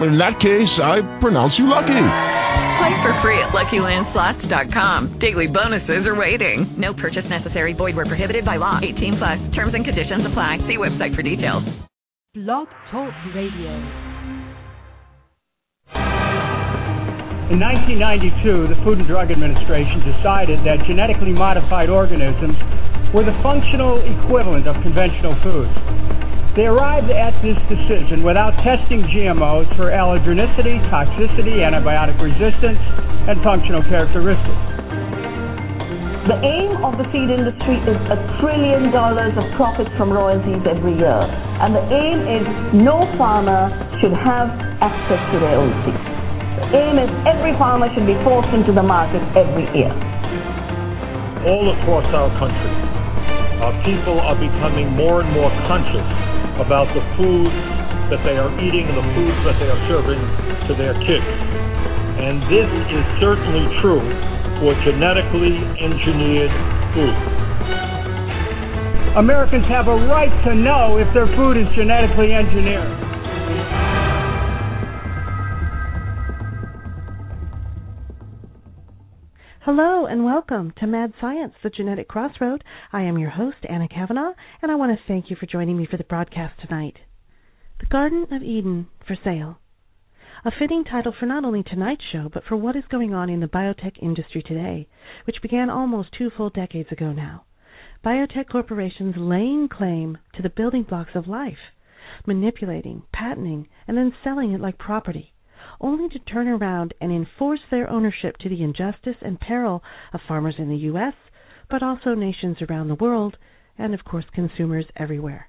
In that case, I pronounce you lucky. Play for free at LuckyLandSlots.com. Daily bonuses are waiting. No purchase necessary. Void where prohibited by law. 18 plus. Terms and conditions apply. See website for details. Blog Talk Radio. In 1992, the Food and Drug Administration decided that genetically modified organisms were the functional equivalent of conventional foods. They arrived at this decision without testing GMOs for allergenicity, toxicity, antibiotic resistance, and functional characteristics. The aim of the feed industry is a trillion dollars of profits from royalties every year. And the aim is no farmer should have access to their own seed. The aim is every farmer should be forced into the market every year. All across our country, our people are becoming more and more conscious about the foods that they are eating and the foods that they are serving to their kids. And this is certainly true for genetically engineered food. Americans have a right to know if their food is genetically engineered. Hello and welcome to Mad Science, the Genetic Crossroad. I am your host, Anna Kavanaugh, and I want to thank you for joining me for the broadcast tonight. The Garden of Eden for Sale. A fitting title for not only tonight's show, but for what is going on in the biotech industry today, which began almost two full decades ago now. Biotech corporations laying claim to the building blocks of life, manipulating, patenting, and then selling it like property only to turn around and enforce their ownership to the injustice and peril of farmers in the U.S., but also nations around the world, and of course consumers everywhere.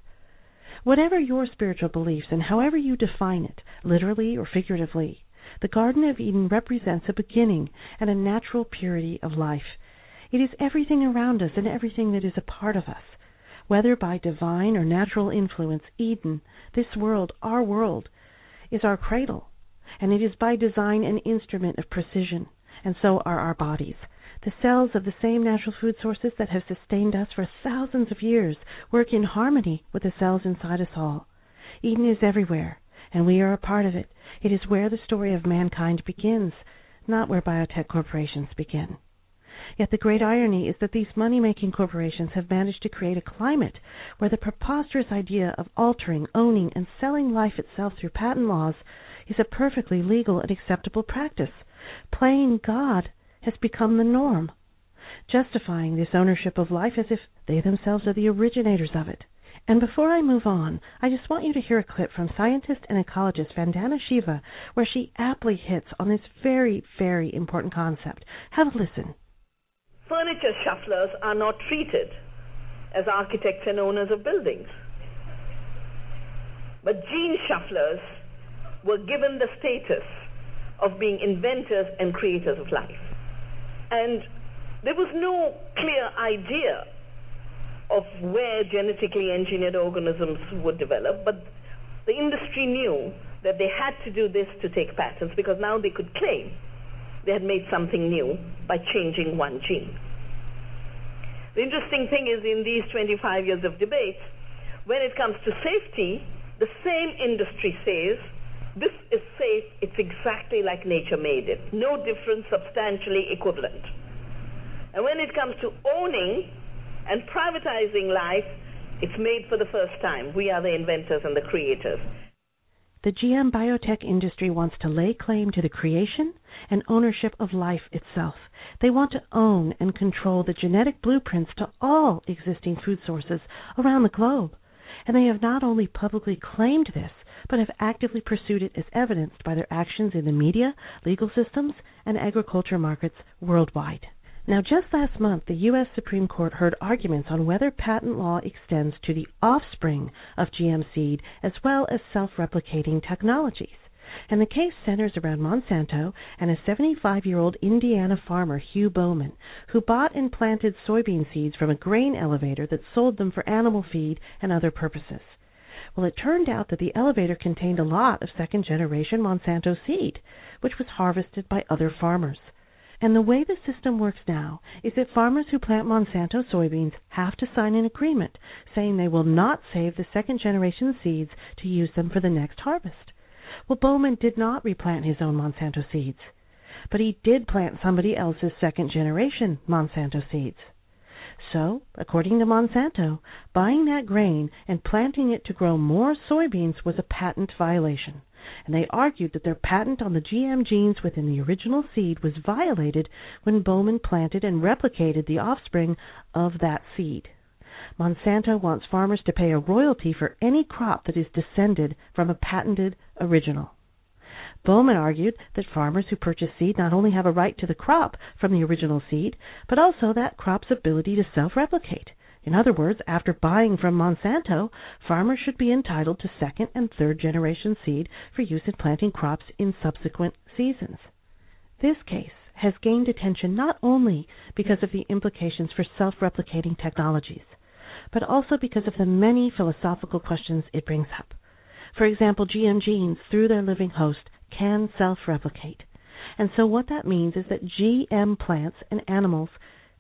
Whatever your spiritual beliefs and however you define it, literally or figuratively, the Garden of Eden represents a beginning and a natural purity of life. It is everything around us and everything that is a part of us. Whether by divine or natural influence, Eden, this world, our world, is our cradle, and it is by design an instrument of precision, and so are our bodies. The cells of the same natural food sources that have sustained us for thousands of years work in harmony with the cells inside us all. Eden is everywhere, and we are a part of it. It is where the story of mankind begins, not where biotech corporations begin. Yet the great irony is that these money making corporations have managed to create a climate where the preposterous idea of altering, owning, and selling life itself through patent laws is a perfectly legal and acceptable practice. Playing God has become the norm, justifying this ownership of life as if they themselves are the originators of it. And before I move on, I just want you to hear a clip from scientist and ecologist Vandana Shiva, where she aptly hits on this very, very important concept. Have a listen. Furniture shufflers are not treated as architects and owners of buildings. But gene shufflers were given the status of being inventors and creators of life. And there was no clear idea of where genetically engineered organisms would develop, but the industry knew that they had to do this to take patents because now they could claim they had made something new by changing one gene. The interesting thing is, in these 25 years of debate, when it comes to safety, the same industry says this is safe. It's exactly like nature made it. No difference, substantially equivalent. And when it comes to owning and privatizing life, it's made for the first time. We are the inventors and the creators. The GM biotech industry wants to lay claim to the creation and ownership of life itself. They want to own and control the genetic blueprints to all existing food sources around the globe. And they have not only publicly claimed this, but have actively pursued it as evidenced by their actions in the media, legal systems, and agriculture markets worldwide. Now, just last month, the U.S. Supreme Court heard arguments on whether patent law extends to the offspring of GM seed as well as self replicating technologies. And the case centers around Monsanto and a 75 year old Indiana farmer, Hugh Bowman, who bought and planted soybean seeds from a grain elevator that sold them for animal feed and other purposes. Well, it turned out that the elevator contained a lot of second generation Monsanto seed, which was harvested by other farmers. And the way the system works now is that farmers who plant Monsanto soybeans have to sign an agreement saying they will not save the second generation seeds to use them for the next harvest. Well, Bowman did not replant his own Monsanto seeds, but he did plant somebody else's second generation Monsanto seeds. So, according to Monsanto, buying that grain and planting it to grow more soybeans was a patent violation, and they argued that their patent on the GM genes within the original seed was violated when Bowman planted and replicated the offspring of that seed. Monsanto wants farmers to pay a royalty for any crop that is descended from a patented original. Bowman argued that farmers who purchase seed not only have a right to the crop from the original seed, but also that crop's ability to self replicate. In other words, after buying from Monsanto, farmers should be entitled to second and third generation seed for use in planting crops in subsequent seasons. This case has gained attention not only because of the implications for self replicating technologies, but also because of the many philosophical questions it brings up. For example, GM genes, through their living host, can self replicate. And so, what that means is that GM plants and animals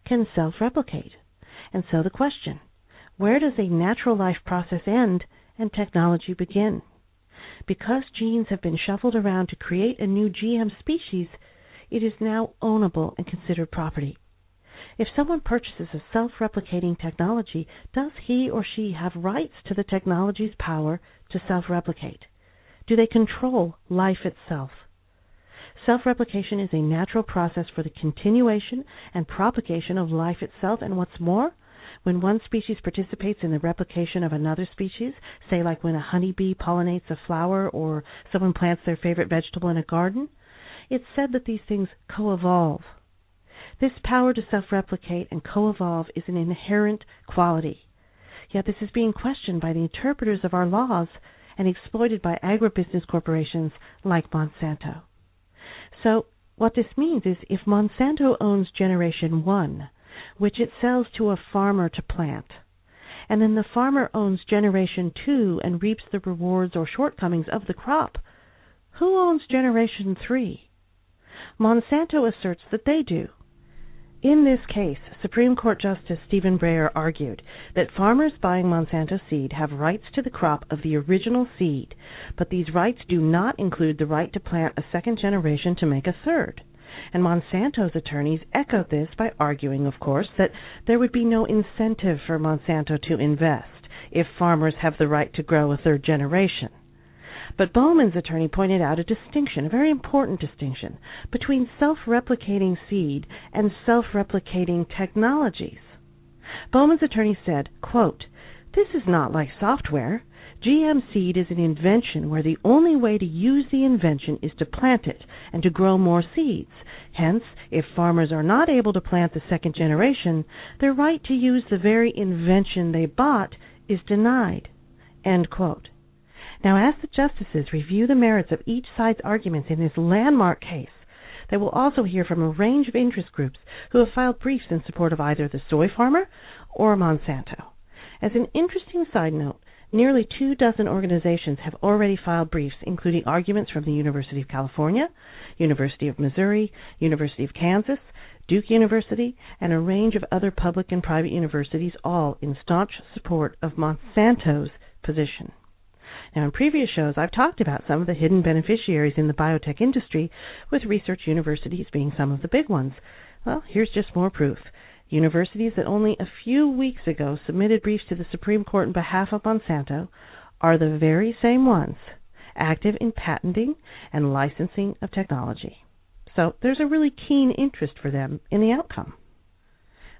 can self replicate. And so, the question where does a natural life process end and technology begin? Because genes have been shuffled around to create a new GM species, it is now ownable and considered property. If someone purchases a self replicating technology, does he or she have rights to the technology's power to self replicate? Do they control life itself? Self replication is a natural process for the continuation and propagation of life itself, and what's more, when one species participates in the replication of another species, say like when a honeybee pollinates a flower or someone plants their favorite vegetable in a garden, it's said that these things co evolve. This power to self replicate and co evolve is an inherent quality. Yet this is being questioned by the interpreters of our laws and exploited by agribusiness corporations like Monsanto. So, what this means is if Monsanto owns Generation 1, which it sells to a farmer to plant, and then the farmer owns Generation 2 and reaps the rewards or shortcomings of the crop, who owns Generation 3? Monsanto asserts that they do. In this case, Supreme Court Justice Stephen Breyer argued that farmers buying Monsanto seed have rights to the crop of the original seed, but these rights do not include the right to plant a second generation to make a third. And Monsanto's attorneys echoed this by arguing, of course, that there would be no incentive for Monsanto to invest if farmers have the right to grow a third generation. But Bowman's attorney pointed out a distinction, a very important distinction, between self replicating seed and self replicating technologies. Bowman's attorney said, quote, This is not like software. GM seed is an invention where the only way to use the invention is to plant it and to grow more seeds. Hence, if farmers are not able to plant the second generation, their right to use the very invention they bought is denied. End quote. Now, as the justices review the merits of each side's arguments in this landmark case, they will also hear from a range of interest groups who have filed briefs in support of either the soy farmer or Monsanto. As an interesting side note, nearly two dozen organizations have already filed briefs, including arguments from the University of California, University of Missouri, University of Kansas, Duke University, and a range of other public and private universities, all in staunch support of Monsanto's position. Now, in previous shows, I've talked about some of the hidden beneficiaries in the biotech industry, with research universities being some of the big ones. Well, here's just more proof. Universities that only a few weeks ago submitted briefs to the Supreme Court on behalf of Monsanto are the very same ones active in patenting and licensing of technology. So there's a really keen interest for them in the outcome.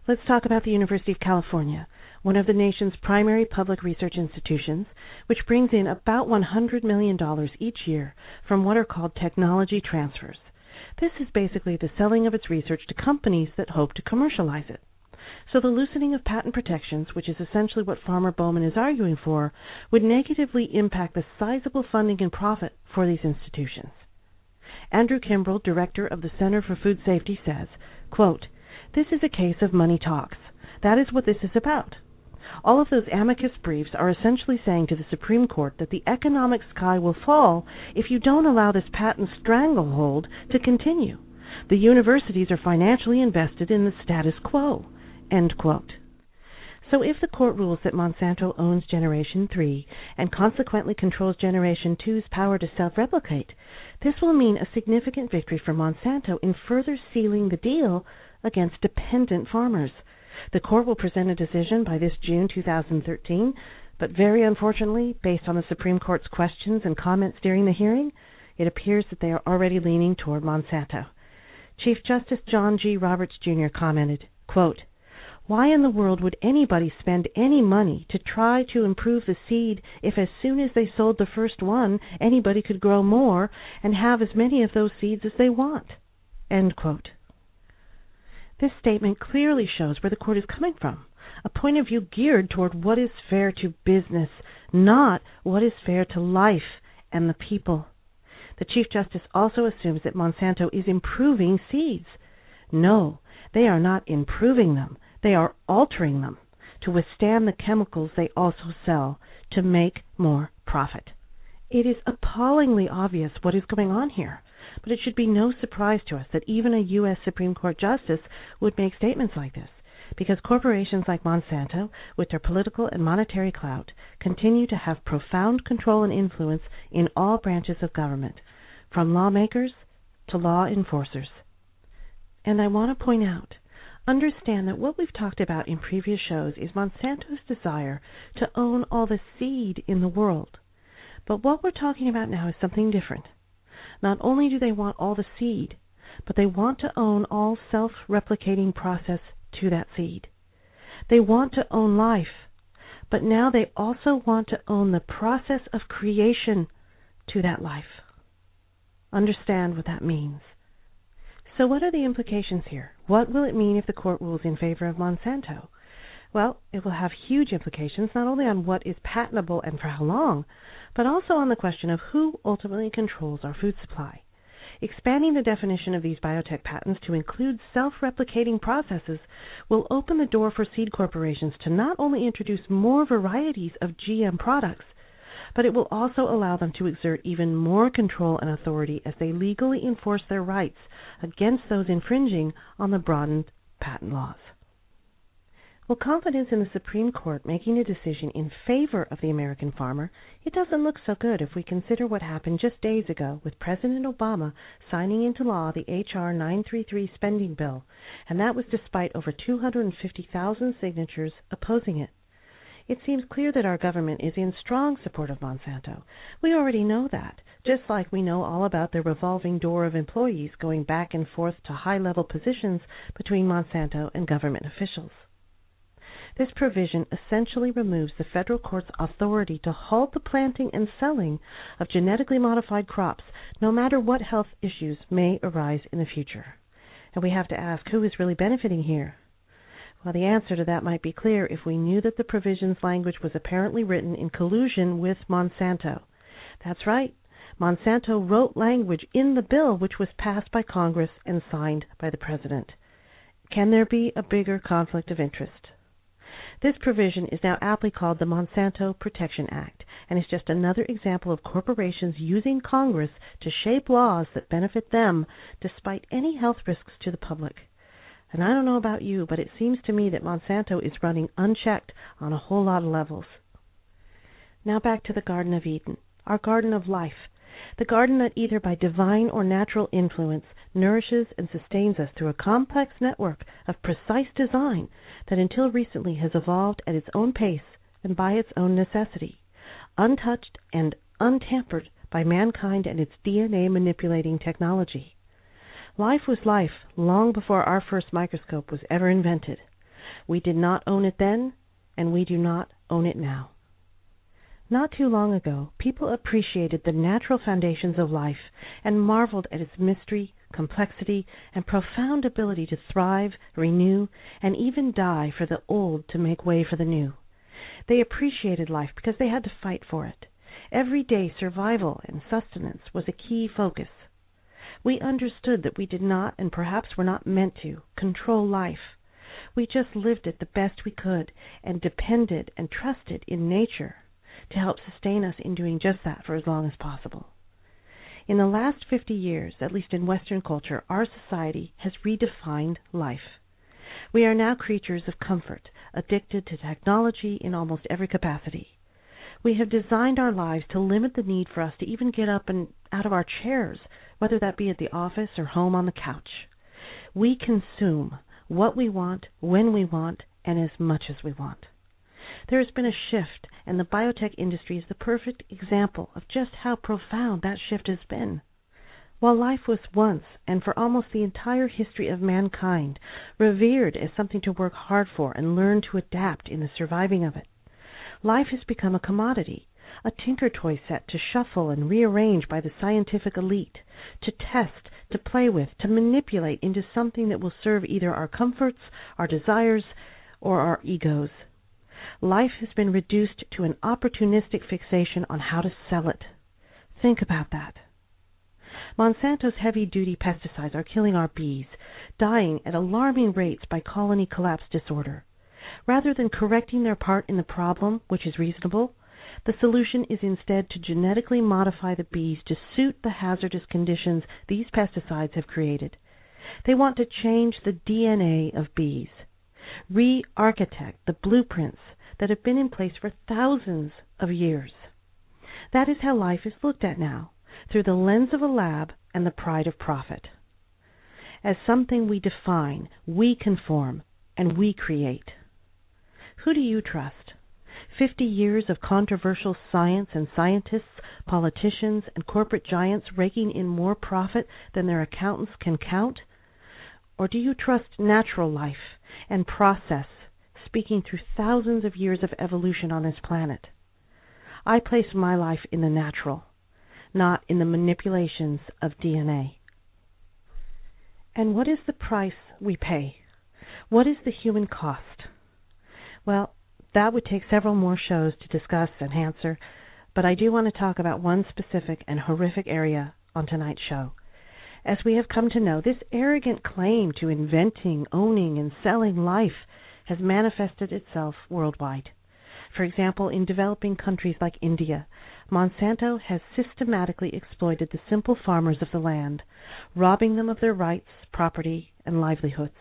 Let's talk about the University of California one of the nation's primary public research institutions, which brings in about $100 million each year from what are called technology transfers. This is basically the selling of its research to companies that hope to commercialize it. So the loosening of patent protections, which is essentially what Farmer Bowman is arguing for, would negatively impact the sizable funding and profit for these institutions. Andrew Kimbrell, director of the Center for Food Safety, says, quote, This is a case of money talks. That is what this is about. All of those amicus briefs are essentially saying to the Supreme Court that the economic sky will fall if you don't allow this patent stranglehold to continue. The universities are financially invested in the status quo. End quote. So if the court rules that Monsanto owns Generation 3 and consequently controls Generation 2's power to self replicate, this will mean a significant victory for Monsanto in further sealing the deal against dependent farmers. The court will present a decision by this June 2013, but very unfortunately, based on the Supreme Court's questions and comments during the hearing, it appears that they are already leaning toward Monsanto. Chief Justice John G. Roberts Jr. commented, quote, why in the world would anybody spend any money to try to improve the seed if as soon as they sold the first one anybody could grow more and have as many of those seeds as they want? This statement clearly shows where the court is coming from a point of view geared toward what is fair to business, not what is fair to life and the people. The Chief Justice also assumes that Monsanto is improving seeds. No, they are not improving them. They are altering them to withstand the chemicals they also sell to make more profit. It is appallingly obvious what is going on here, but it should be no surprise to us that even a U.S. Supreme Court justice would make statements like this, because corporations like Monsanto, with their political and monetary clout, continue to have profound control and influence in all branches of government, from lawmakers to law enforcers. And I want to point out Understand that what we've talked about in previous shows is Monsanto's desire to own all the seed in the world. But what we're talking about now is something different. Not only do they want all the seed, but they want to own all self replicating process to that seed. They want to own life, but now they also want to own the process of creation to that life. Understand what that means. So, what are the implications here? What will it mean if the court rules in favor of Monsanto? Well, it will have huge implications not only on what is patentable and for how long, but also on the question of who ultimately controls our food supply. Expanding the definition of these biotech patents to include self replicating processes will open the door for seed corporations to not only introduce more varieties of GM products, but it will also allow them to exert even more control and authority as they legally enforce their rights against those infringing on the broadened patent laws. Well, confidence in the Supreme Court making a decision in favor of the American farmer, it doesn't look so good if we consider what happened just days ago with President Obama signing into law the H.R. 933 spending bill, and that was despite over 250,000 signatures opposing it. It seems clear that our government is in strong support of Monsanto. We already know that, just like we know all about the revolving door of employees going back and forth to high level positions between Monsanto and government officials. This provision essentially removes the federal court's authority to halt the planting and selling of genetically modified crops, no matter what health issues may arise in the future. And we have to ask who is really benefiting here? Well, the answer to that might be clear if we knew that the provision's language was apparently written in collusion with Monsanto. That's right. Monsanto wrote language in the bill which was passed by Congress and signed by the President. Can there be a bigger conflict of interest? This provision is now aptly called the Monsanto Protection Act and is just another example of corporations using Congress to shape laws that benefit them despite any health risks to the public. And I don't know about you, but it seems to me that Monsanto is running unchecked on a whole lot of levels. Now back to the Garden of Eden, our garden of life, the garden that either by divine or natural influence nourishes and sustains us through a complex network of precise design that until recently has evolved at its own pace and by its own necessity, untouched and untampered by mankind and its DNA manipulating technology. Life was life long before our first microscope was ever invented. We did not own it then, and we do not own it now. Not too long ago, people appreciated the natural foundations of life and marveled at its mystery, complexity, and profound ability to thrive, renew, and even die for the old to make way for the new. They appreciated life because they had to fight for it. Everyday survival and sustenance was a key focus. We understood that we did not, and perhaps were not meant to, control life. We just lived it the best we could and depended and trusted in nature to help sustain us in doing just that for as long as possible. In the last 50 years, at least in Western culture, our society has redefined life. We are now creatures of comfort, addicted to technology in almost every capacity. We have designed our lives to limit the need for us to even get up and out of our chairs, whether that be at the office or home on the couch. We consume what we want, when we want, and as much as we want. There has been a shift, and the biotech industry is the perfect example of just how profound that shift has been. While life was once, and for almost the entire history of mankind, revered as something to work hard for and learn to adapt in the surviving of it, life has become a commodity, a tinker toy set to shuffle and rearrange by the scientific elite, to test, to play with, to manipulate into something that will serve either our comforts, our desires, or our egos. Life has been reduced to an opportunistic fixation on how to sell it. Think about that. Monsanto's heavy duty pesticides are killing our bees, dying at alarming rates by colony collapse disorder. Rather than correcting their part in the problem, which is reasonable, the solution is instead to genetically modify the bees to suit the hazardous conditions these pesticides have created. They want to change the DNA of bees, re architect the blueprints that have been in place for thousands of years. That is how life is looked at now, through the lens of a lab and the pride of profit. As something we define, we conform, and we create. Who do you trust? Fifty years of controversial science and scientists, politicians, and corporate giants raking in more profit than their accountants can count? Or do you trust natural life and process speaking through thousands of years of evolution on this planet. I place my life in the natural, not in the manipulations of DNA. And what is the price we pay? What is the human cost? Well, that would take several more shows to discuss and answer, but I do want to talk about one specific and horrific area on tonight's show. As we have come to know, this arrogant claim to inventing, owning, and selling life has manifested itself worldwide. For example, in developing countries like India, Monsanto has systematically exploited the simple farmers of the land, robbing them of their rights, property, and livelihoods.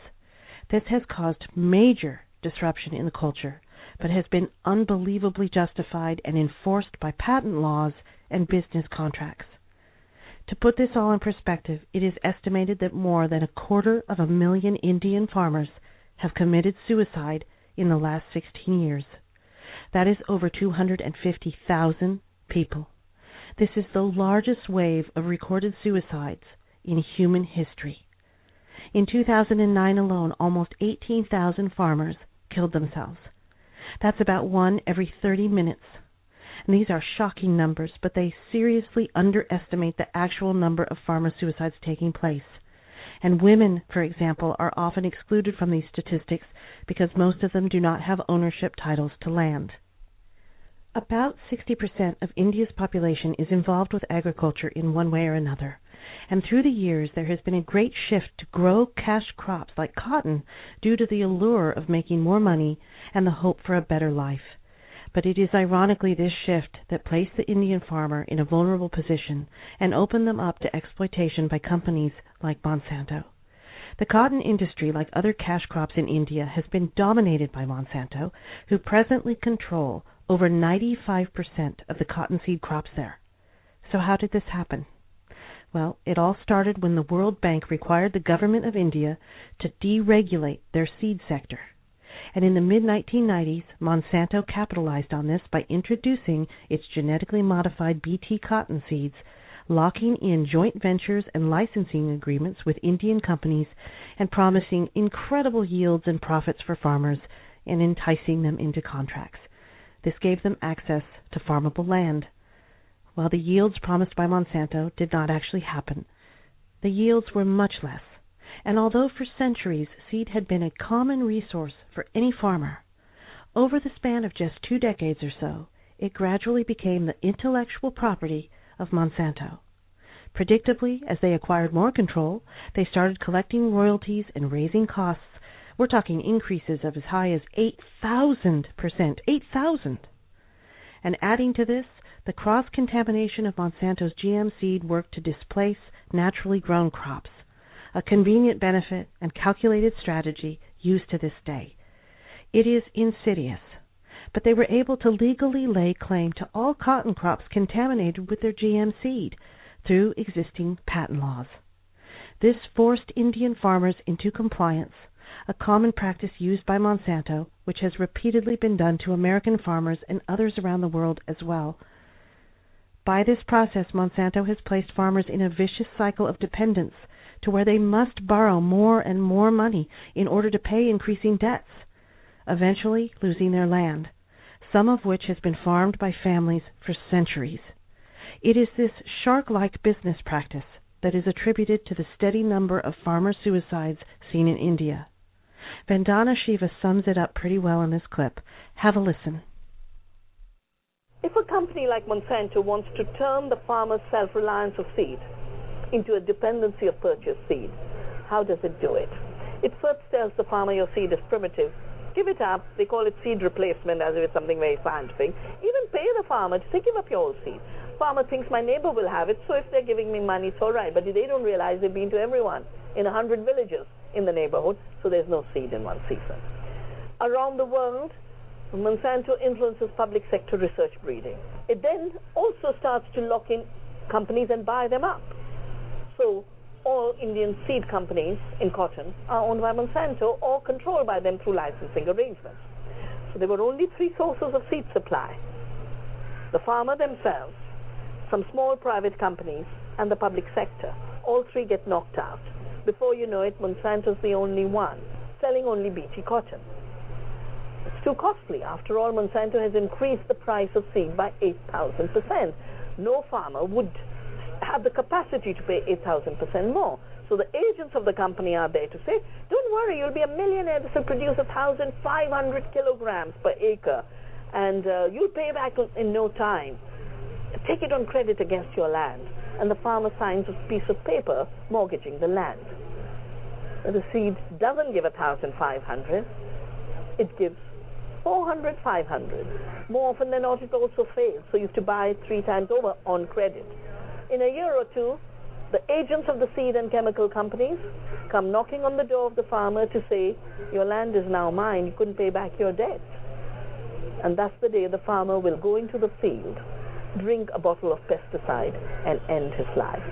This has caused major disruption in the culture, but has been unbelievably justified and enforced by patent laws and business contracts. To put this all in perspective, it is estimated that more than a quarter of a million Indian farmers have committed suicide in the last 16 years. That is over 250,000 people. This is the largest wave of recorded suicides in human history. In 2009 alone, almost 18,000 farmers killed themselves. That's about one every 30 minutes. And these are shocking numbers, but they seriously underestimate the actual number of farmer suicides taking place and women, for example, are often excluded from these statistics because most of them do not have ownership titles to land. About 60% of India's population is involved with agriculture in one way or another, and through the years there has been a great shift to grow cash crops like cotton due to the allure of making more money and the hope for a better life. But it is ironically this shift that placed the Indian farmer in a vulnerable position and opened them up to exploitation by companies like Monsanto. The cotton industry, like other cash crops in India, has been dominated by Monsanto, who presently control over 95% of the cottonseed crops there. So, how did this happen? Well, it all started when the World Bank required the government of India to deregulate their seed sector and in the mid 1990s Monsanto capitalized on this by introducing its genetically modified Bt cotton seeds, locking in joint ventures and licensing agreements with Indian companies and promising incredible yields and profits for farmers and enticing them into contracts. This gave them access to farmable land. While the yields promised by Monsanto did not actually happen, the yields were much less and although for centuries seed had been a common resource for any farmer, over the span of just two decades or so it gradually became the intellectual property of Monsanto. Predictably, as they acquired more control, they started collecting royalties and raising costs, We're talking increases of as high as 8,000%. 8,000. And adding to this, the cross contamination of Monsanto's GM seed worked to displace naturally grown crops, a convenient benefit and calculated strategy used to this day. It is insidious, but they were able to legally lay claim to all cotton crops contaminated with their GM seed through existing patent laws. This forced Indian farmers into compliance, a common practice used by Monsanto, which has repeatedly been done to American farmers and others around the world as well. By this process, Monsanto has placed farmers in a vicious cycle of dependence to where they must borrow more and more money in order to pay increasing debts, eventually losing their land, some of which has been farmed by families for centuries. It is this shark like business practice that is attributed to the steady number of farmer suicides seen in India. Vandana Shiva sums it up pretty well in this clip. Have a listen. If a company like Monsanto wants to turn the farmer's self reliance of seed into a dependency of purchased seed, how does it do it? It first tells the farmer your seed is primitive. Give it up. They call it seed replacement as if it's something very scientific. Even pay the farmer to say, give up your old seed. Farmer thinks my neighbor will have it, so if they're giving me money, it's all right. But they don't realize they've been to everyone in a hundred villages in the neighborhood, so there's no seed in one season. Around the world, Monsanto influences public sector research breeding. It then also starts to lock in companies and buy them up. So all Indian seed companies in cotton are owned by Monsanto or controlled by them through licensing arrangements. So there were only three sources of seed supply the farmer themselves, some small private companies, and the public sector. All three get knocked out. Before you know it, Monsanto's the only one, selling only BT cotton. It's too costly. After all, Monsanto has increased the price of seed by 8,000%. No farmer would have the capacity to pay 8,000% more. So the agents of the company are there to say, don't worry, you'll be a millionaire. This will produce 1,500 kilograms per acre. And uh, you'll pay back in no time. Take it on credit against your land. And the farmer signs a piece of paper mortgaging the land. The seed doesn't give 1,500. It gives 400, 500. More often than not, it also fails. So you have to buy it three times over on credit in a year or two, the agents of the seed and chemical companies come knocking on the door of the farmer to say, Your land is now mine, you couldn't pay back your debt. And that's the day the farmer will go into the field, drink a bottle of pesticide, and end his life.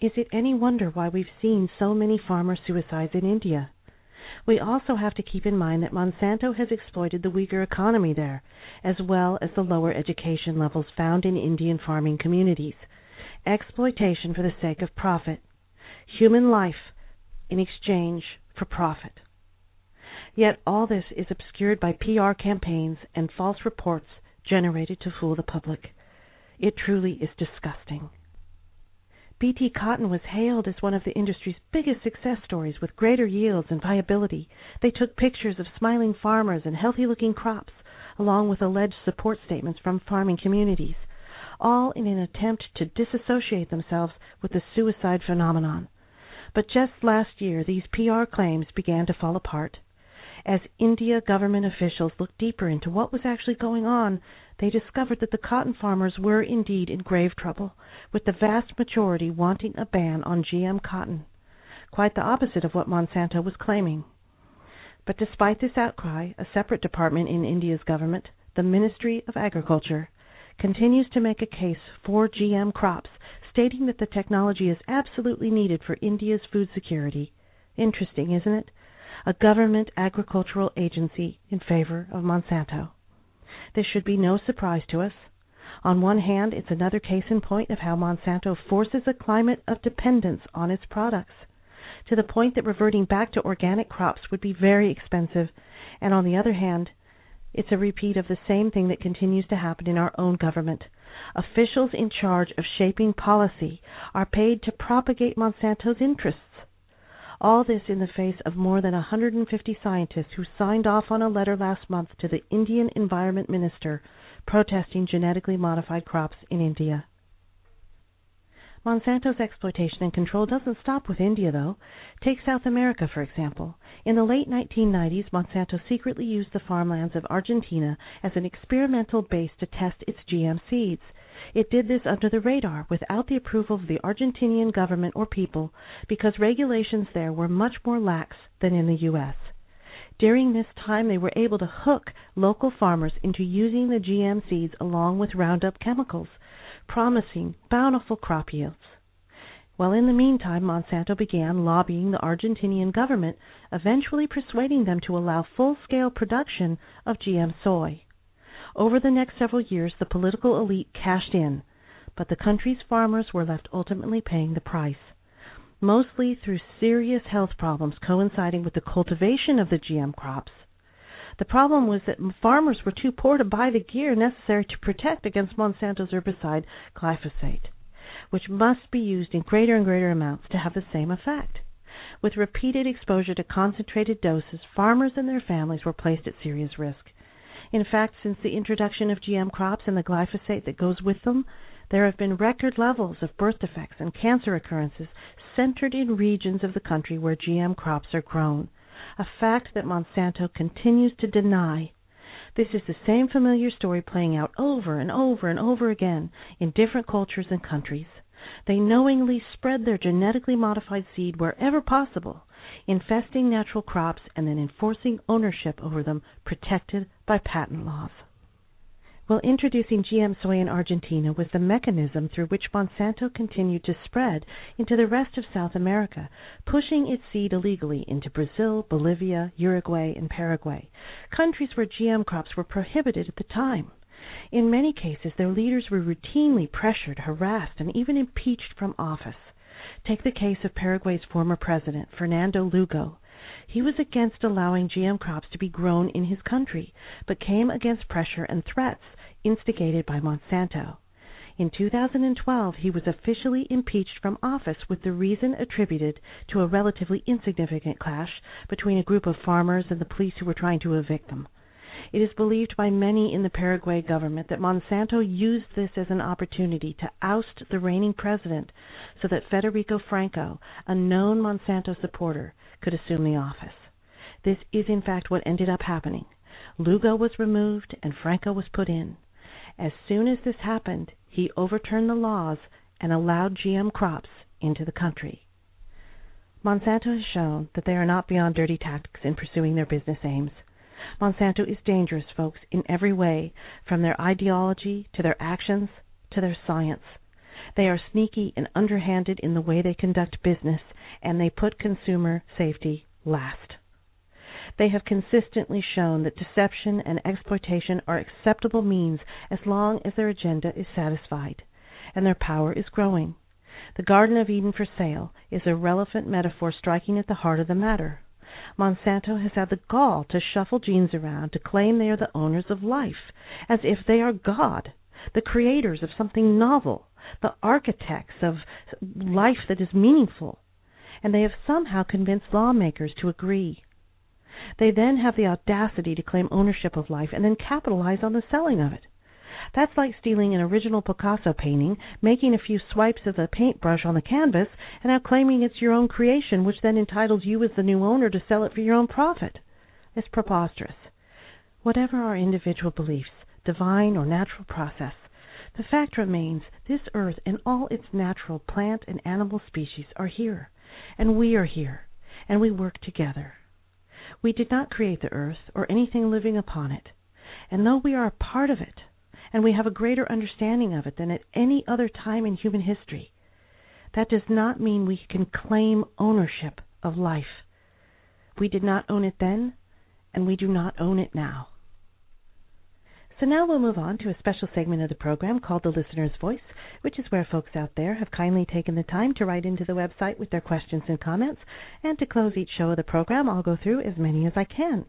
Is it any wonder why we've seen so many farmer suicides in India? We also have to keep in mind that Monsanto has exploited the weaker economy there, as well as the lower education levels found in Indian farming communities. Exploitation for the sake of profit. Human life in exchange for profit. Yet all this is obscured by PR campaigns and false reports generated to fool the public. It truly is disgusting. Bt cotton was hailed as one of the industry's biggest success stories with greater yields and viability. They took pictures of smiling farmers and healthy looking crops, along with alleged support statements from farming communities, all in an attempt to disassociate themselves with the suicide phenomenon. But just last year, these PR claims began to fall apart. As India government officials looked deeper into what was actually going on, they discovered that the cotton farmers were indeed in grave trouble, with the vast majority wanting a ban on GM cotton, quite the opposite of what Monsanto was claiming. But despite this outcry, a separate department in India's government, the Ministry of Agriculture, continues to make a case for GM crops, stating that the technology is absolutely needed for India's food security. Interesting, isn't it? A government agricultural agency in favor of Monsanto. This should be no surprise to us. On one hand, it's another case in point of how Monsanto forces a climate of dependence on its products, to the point that reverting back to organic crops would be very expensive, and on the other hand, it's a repeat of the same thing that continues to happen in our own government. Officials in charge of shaping policy are paid to propagate Monsanto's interests all this in the face of more than 150 scientists who signed off on a letter last month to the Indian Environment Minister protesting genetically modified crops in India. Monsanto's exploitation and control doesn't stop with India, though. Take South America, for example. In the late 1990s, Monsanto secretly used the farmlands of Argentina as an experimental base to test its GM seeds. It did this under the radar, without the approval of the Argentinian government or people, because regulations there were much more lax than in the U.S. During this time, they were able to hook local farmers into using the GM seeds along with Roundup chemicals promising bountiful crop yields. Well, in the meantime, Monsanto began lobbying the Argentinian government, eventually persuading them to allow full scale production of GM soy. Over the next several years, the political elite cashed in, but the country's farmers were left ultimately paying the price, mostly through serious health problems coinciding with the cultivation of the GM crops. The problem was that farmers were too poor to buy the gear necessary to protect against Monsanto's herbicide glyphosate, which must be used in greater and greater amounts to have the same effect. With repeated exposure to concentrated doses, farmers and their families were placed at serious risk. In fact, since the introduction of GM crops and the glyphosate that goes with them, there have been record levels of birth defects and cancer occurrences centered in regions of the country where GM crops are grown a fact that Monsanto continues to deny. This is the same familiar story playing out over and over and over again in different cultures and countries. They knowingly spread their genetically modified seed wherever possible, infesting natural crops and then enforcing ownership over them protected by patent laws. Well, introducing GM soy in Argentina was the mechanism through which Monsanto continued to spread into the rest of South America, pushing its seed illegally into Brazil, Bolivia, Uruguay, and Paraguay, countries where GM crops were prohibited at the time. In many cases, their leaders were routinely pressured, harassed, and even impeached from office. Take the case of Paraguay's former president, Fernando Lugo. He was against allowing GM crops to be grown in his country, but came against pressure and threats instigated by Monsanto. In 2012, he was officially impeached from office with the reason attributed to a relatively insignificant clash between a group of farmers and the police who were trying to evict them. It is believed by many in the Paraguay government that Monsanto used this as an opportunity to oust the reigning president so that Federico Franco, a known Monsanto supporter, could assume the office. This is in fact what ended up happening. Lugo was removed and Franco was put in. As soon as this happened, he overturned the laws and allowed GM crops into the country. Monsanto has shown that they are not beyond dirty tactics in pursuing their business aims. Monsanto is dangerous, folks, in every way, from their ideology to their actions to their science. They are sneaky and underhanded in the way they conduct business, and they put consumer safety last. They have consistently shown that deception and exploitation are acceptable means as long as their agenda is satisfied, and their power is growing. The Garden of Eden for sale is a relevant metaphor striking at the heart of the matter. Monsanto has had the gall to shuffle genes around to claim they are the owners of life, as if they are God, the creators of something novel, the architects of life that is meaningful, and they have somehow convinced lawmakers to agree. They then have the audacity to claim ownership of life and then capitalize on the selling of it. That's like stealing an original Picasso painting, making a few swipes of the paintbrush on the canvas, and now claiming it's your own creation, which then entitles you as the new owner to sell it for your own profit. It's preposterous. Whatever our individual beliefs, divine or natural process, the fact remains this earth and all its natural plant and animal species are here, and we are here, and we work together. We did not create the earth or anything living upon it, and though we are a part of it, and we have a greater understanding of it than at any other time in human history. That does not mean we can claim ownership of life. We did not own it then, and we do not own it now. So now we'll move on to a special segment of the program called The Listener's Voice, which is where folks out there have kindly taken the time to write into the website with their questions and comments. And to close each show of the program, I'll go through as many as I can.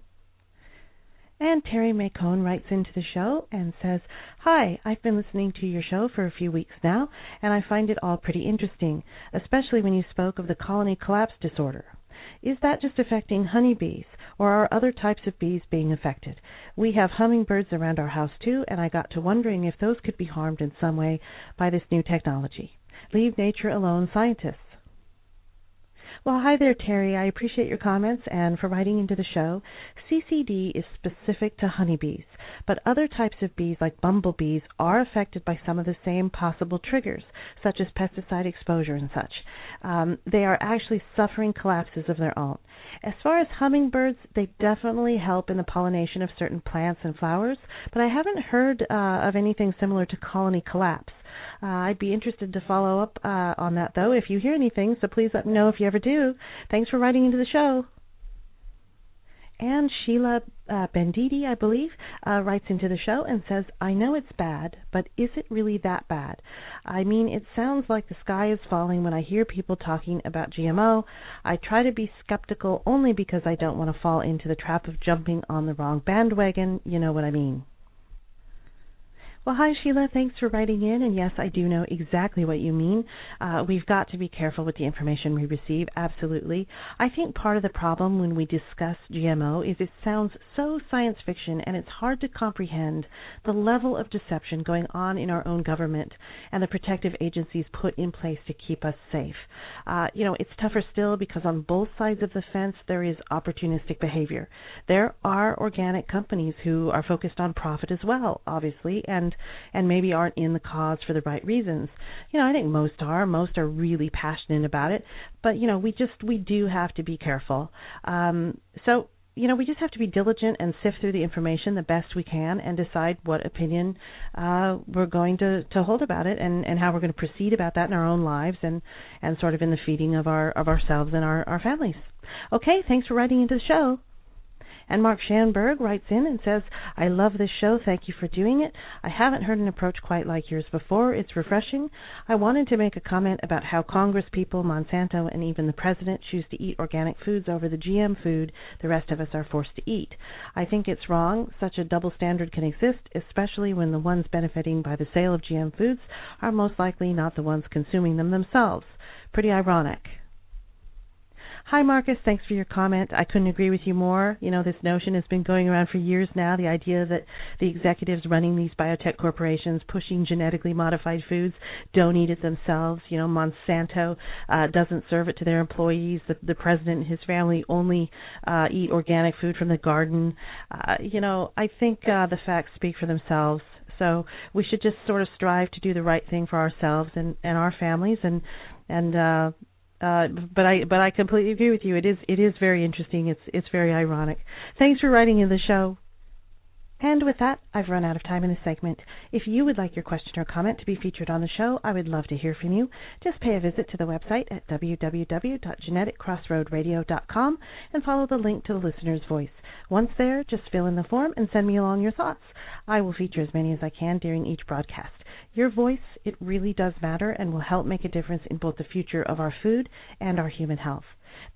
And Terry Macone writes into the show and says, Hi, I've been listening to your show for a few weeks now, and I find it all pretty interesting, especially when you spoke of the colony collapse disorder. Is that just affecting honeybees, or are other types of bees being affected? We have hummingbirds around our house too, and I got to wondering if those could be harmed in some way by this new technology. Leave nature alone, scientists. Well, hi there, Terry. I appreciate your comments and for writing into the show. CCD is specific to honeybees, but other types of bees, like bumblebees, are affected by some of the same possible triggers, such as pesticide exposure and such. Um, they are actually suffering collapses of their own. As far as hummingbirds, they definitely help in the pollination of certain plants and flowers, but I haven't heard uh, of anything similar to colony collapse. Uh, I'd be interested to follow up uh, on that, though, if you hear anything, so please let me know if you ever do. Thanks for writing into the show. And Sheila uh, Benditi, I believe, uh, writes into the show and says, I know it's bad, but is it really that bad? I mean, it sounds like the sky is falling when I hear people talking about GMO. I try to be skeptical only because I don't want to fall into the trap of jumping on the wrong bandwagon. You know what I mean. Well, hi, Sheila. Thanks for writing in. And yes, I do know exactly what you mean. Uh, we've got to be careful with the information we receive, absolutely. I think part of the problem when we discuss GMO is it sounds so science fiction and it's hard to comprehend the level of deception going on in our own government and the protective agencies put in place to keep us safe. Uh, you know, it's tougher still because on both sides of the fence there is opportunistic behavior. There are organic companies who are focused on profit as well, obviously, and and maybe aren't in the cause for the right reasons. You know, I think most are. Most are really passionate about it, but you know, we just we do have to be careful. Um, so you know, we just have to be diligent and sift through the information the best we can and decide what opinion uh, we're going to, to hold about it and, and how we're going to proceed about that in our own lives and, and sort of in the feeding of our of ourselves and our, our families. Okay, thanks for writing into the show. And Mark Schanberg writes in and says, I love this show. Thank you for doing it. I haven't heard an approach quite like yours before. It's refreshing. I wanted to make a comment about how Congress people, Monsanto, and even the President choose to eat organic foods over the GM food the rest of us are forced to eat. I think it's wrong. Such a double standard can exist, especially when the ones benefiting by the sale of GM foods are most likely not the ones consuming them themselves. Pretty ironic. Hi, Marcus. Thanks for your comment. I couldn't agree with you more. You know, this notion has been going around for years now the idea that the executives running these biotech corporations pushing genetically modified foods don't eat it themselves. You know, Monsanto uh, doesn't serve it to their employees. The, the president and his family only uh, eat organic food from the garden. Uh, you know, I think uh, the facts speak for themselves. So we should just sort of strive to do the right thing for ourselves and, and our families and and uh uh, but I but I completely agree with you. It is it is very interesting. It's it's very ironic. Thanks for writing in the show. And with that, I've run out of time in this segment. If you would like your question or comment to be featured on the show, I would love to hear from you. Just pay a visit to the website at www.geneticcrossroadradio.com and follow the link to the listener's voice. Once there, just fill in the form and send me along your thoughts. I will feature as many as I can during each broadcast. Your voice, it really does matter and will help make a difference in both the future of our food and our human health.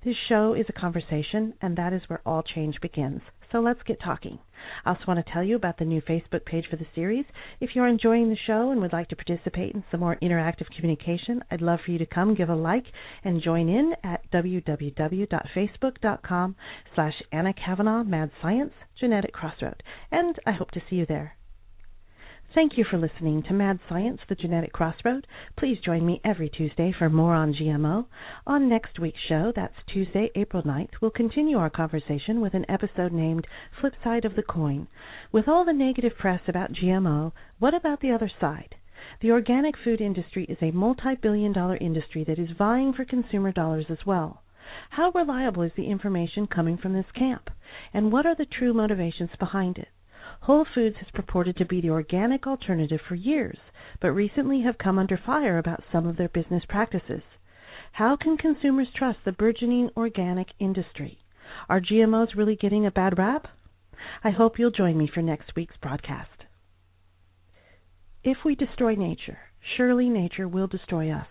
This show is a conversation, and that is where all change begins. So let's get talking. I also want to tell you about the new Facebook page for the series. If you're enjoying the show and would like to participate in some more interactive communication, I'd love for you to come give a like and join in at www.facebook.com slash Anna Kavanaugh Mad Science Genetic Crossroad. And I hope to see you there. Thank you for listening to Mad Science, the Genetic Crossroad. Please join me every Tuesday for more on GMO. On next week's show, that's Tuesday, April 9th, we'll continue our conversation with an episode named Flip Side of the Coin. With all the negative press about GMO, what about the other side? The organic food industry is a multi billion dollar industry that is vying for consumer dollars as well. How reliable is the information coming from this camp? And what are the true motivations behind it? Whole Foods has purported to be the organic alternative for years, but recently have come under fire about some of their business practices. How can consumers trust the burgeoning organic industry? Are GMOs really getting a bad rap? I hope you'll join me for next week's broadcast. If we destroy nature, surely nature will destroy us.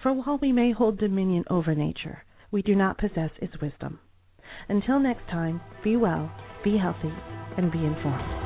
For while we may hold dominion over nature, we do not possess its wisdom. Until next time, be well, be healthy, and be informed.